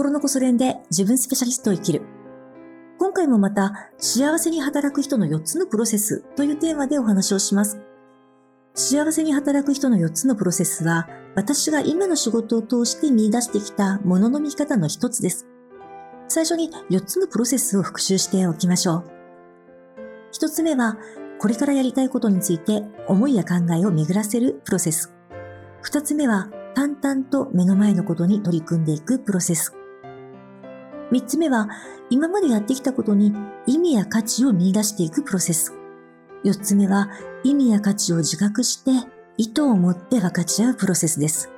心のこそ練で自分スペシャリストを生きる。今回もまた幸せに働く人の4つのプロセスというテーマでお話をします。幸せに働く人の4つのプロセスは私が今の仕事を通して見出してきたものの見方の一つです。最初に4つのプロセスを復習しておきましょう。1つ目はこれからやりたいことについて思いや考えを巡らせるプロセス。2つ目は淡々と目の前のことに取り組んでいくプロセス。三つ目は、今までやってきたことに意味や価値を見出していくプロセス。四つ目は、意味や価値を自覚して意図を持って分かち合うプロセスです。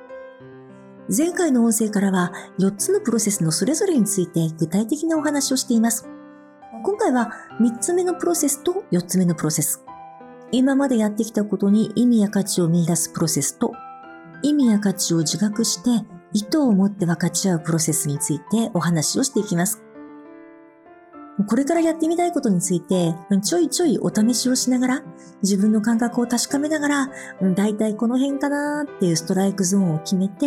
前回の音声からは4つのプロセスのそれぞれについて具体的なお話をしています。今回は3つ目のプロセスと4つ目のプロセス。今までやってきたことに意味や価値を見出すプロセスと意味や価値を自覚して意図を持って分かち合うプロセスについてお話をしていきます。これからやってみたいことについて、ちょいちょいお試しをしながら、自分の感覚を確かめながら、だいたいこの辺かなっていうストライクゾーンを決めて、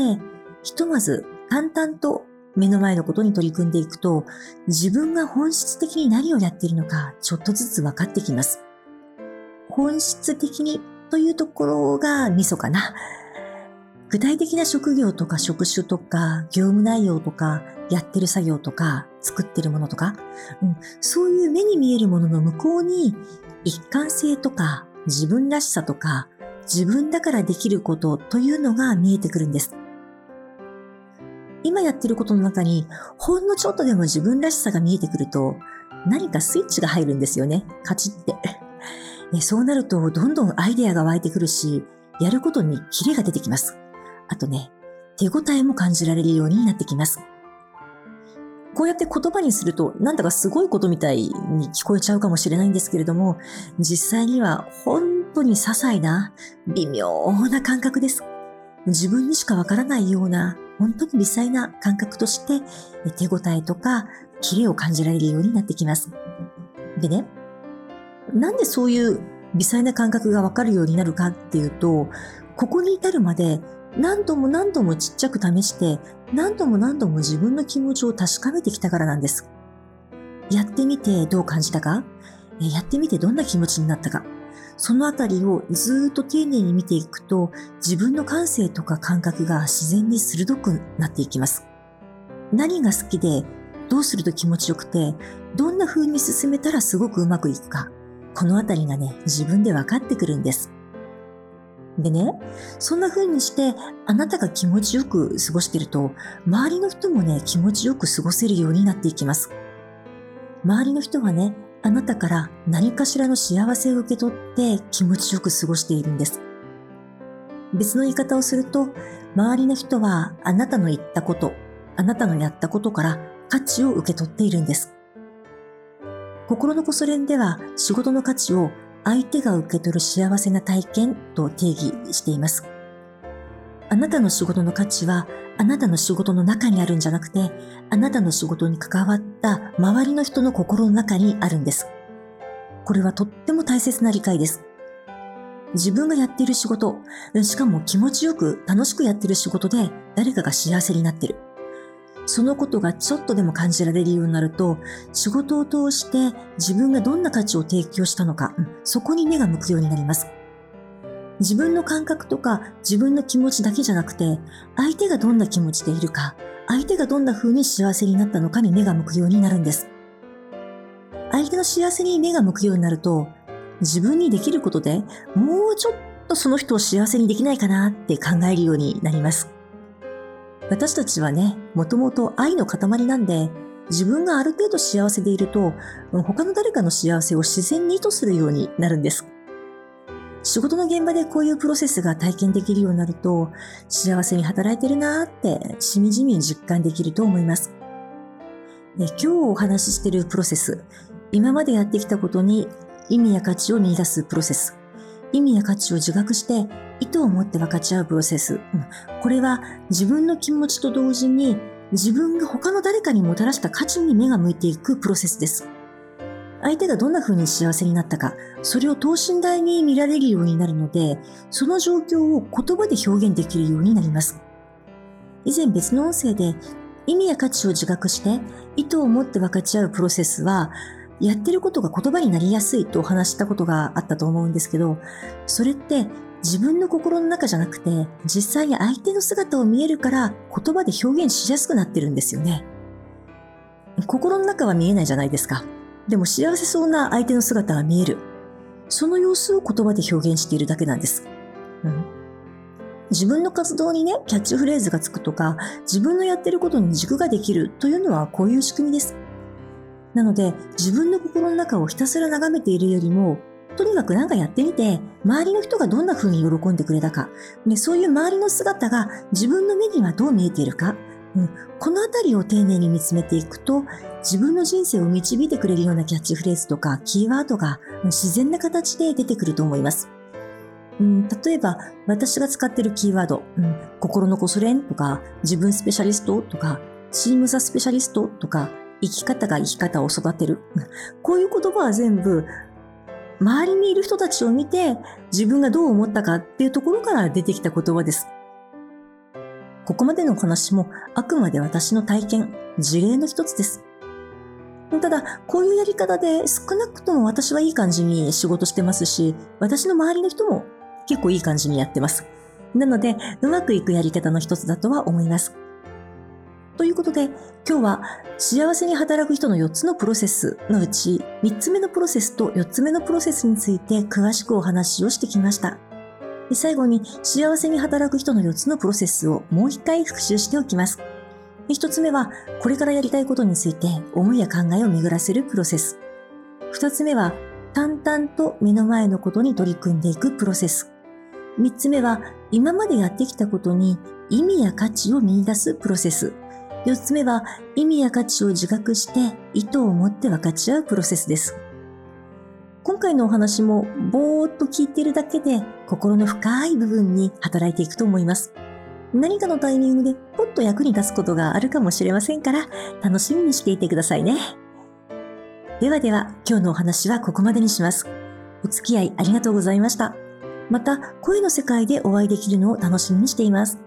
ひとまず淡々と目の前のことに取り組んでいくと、自分が本質的に何をやっているのか、ちょっとずつ分かってきます。本質的にというところがミソかな。具体的な職業とか職種とか業務内容とかやってる作業とか作ってるものとか、うん、そういう目に見えるものの向こうに一貫性とか自分らしさとか自分だからできることというのが見えてくるんです。今やってることの中にほんのちょっとでも自分らしさが見えてくると何かスイッチが入るんですよね。カチって。そうなるとどんどんアイデアが湧いてくるし、やることにキレが出てきます。あとね、手応えも感じられるようになってきます。こうやって言葉にするとなんだかすごいことみたいに聞こえちゃうかもしれないんですけれども、実際には本当に些細な微妙な感覚です。自分にしかわからないような本当に微細な感覚として手応えとかキレを感じられるようになってきます。でね、なんでそういう微細な感覚がわかるようになるかっていうと、ここに至るまで何度も何度もちっちゃく試して、何度も何度も自分の気持ちを確かめてきたからなんです。やってみてどう感じたか？やってみてどんな気持ちになったか？そのあたりをずっと丁寧に見ていくと、自分の感性とか感覚が自然に鋭くなっていきます。何が好きで、どうすると気持ちよくて、どんな風に進めたらすごくうまくいくか、このあたりがね、自分で分かってくるんです。でね、そんな風にして、あなたが気持ちよく過ごしていると、周りの人もね、気持ちよく過ごせるようになっていきます。周りの人はね、あなたから何かしらの幸せを受け取って気持ちよく過ごしているんです。別の言い方をすると、周りの人はあなたの言ったこと、あなたのやったことから価値を受け取っているんです。心のこそ練では仕事の価値を相手が受け取る幸せな体験と定義しています。あなたの仕事の価値はあなたの仕事の中にあるんじゃなくて、あなたの仕事に関わった周りの人の心の中にあるんです。これはとっても大切な理解です。自分がやっている仕事、しかも気持ちよく楽しくやっている仕事で誰かが幸せになってる。そのことがちょっとでも感じられるようになると、仕事を通して自分がどんな価値を提供したのか、そこに目が向くようになります。自分の感覚とか自分の気持ちだけじゃなくて、相手がどんな気持ちでいるか、相手がどんな風に幸せになったのかに目が向くようになるんです。相手の幸せに目が向くようになると、自分にできることでもうちょっとその人を幸せにできないかなって考えるようになります。私たちはね、もともと愛の塊なんで、自分がある程度幸せでいると、他の誰かの幸せを自然に意図するようになるんです。仕事の現場でこういうプロセスが体験できるようになると、幸せに働いてるなーってしみじみ実感できると思います。で今日お話ししているプロセス、今までやってきたことに意味や価値を見出すプロセス、意味や価値を自覚して意図を持って分かち合うプロセス。これは自分の気持ちと同時に自分が他の誰かにもたらした価値に目が向いていくプロセスです。相手がどんな風に幸せになったか、それを等身大に見られるようになるので、その状況を言葉で表現できるようになります。以前別の音声で、意味や価値を自覚して意図を持って分かち合うプロセスは、やってることが言葉になりやすいとお話したことがあったと思うんですけど、それって自分の心の中じゃなくて、実際に相手の姿を見えるから言葉で表現しやすくなってるんですよね。心の中は見えないじゃないですか。でも幸せそうな相手の姿が見える。その様子を言葉で表現しているだけなんです。うん、自分の活動にね、キャッチフレーズがつくとか、自分のやってることに軸ができるというのはこういう仕組みです。なので、自分の心の中をひたすら眺めているよりも、とにかくなんかやってみて、周りの人がどんな風に喜んでくれたか、でそういう周りの姿が自分の目にはどう見えているか、うん、このあたりを丁寧に見つめていくと、自分の人生を導いてくれるようなキャッチフレーズとかキーワードが自然な形で出てくると思います。うん、例えば、私が使っているキーワード、うん、心のこそれんとか、自分スペシャリストとか、チームザスペシャリストとか、生き方が生き方を育てる。こういう言葉は全部、周りにいる人たちを見て、自分がどう思ったかっていうところから出てきた言葉です。ここまでの話もあくまで私の体験、事例の一つです。ただ、こういうやり方で少なくとも私はいい感じに仕事してますし、私の周りの人も結構いい感じにやってます。なので、うまくいくやり方の一つだとは思います。ということで、今日は幸せに働く人の4つのプロセスのうち、3つ目のプロセスと4つ目のプロセスについて詳しくお話をしてきました。最後に幸せに働く人の4つのプロセスをもう一回復習しておきます。1つ目は、これからやりたいことについて思いや考えを巡らせるプロセス。2つ目は、淡々と目の前のことに取り組んでいくプロセス。3つ目は、今までやってきたことに意味や価値を見出すプロセス。4つ目は、意味や価値を自覚して意図を持って分かち合うプロセスです。今回のお話もぼーっと聞いているだけで心の深い部分に働いていくと思います。何かのタイミングでポッと役に立つことがあるかもしれませんから楽しみにしていてくださいね。ではでは今日のお話はここまでにします。お付き合いありがとうございました。また声の世界でお会いできるのを楽しみにしています。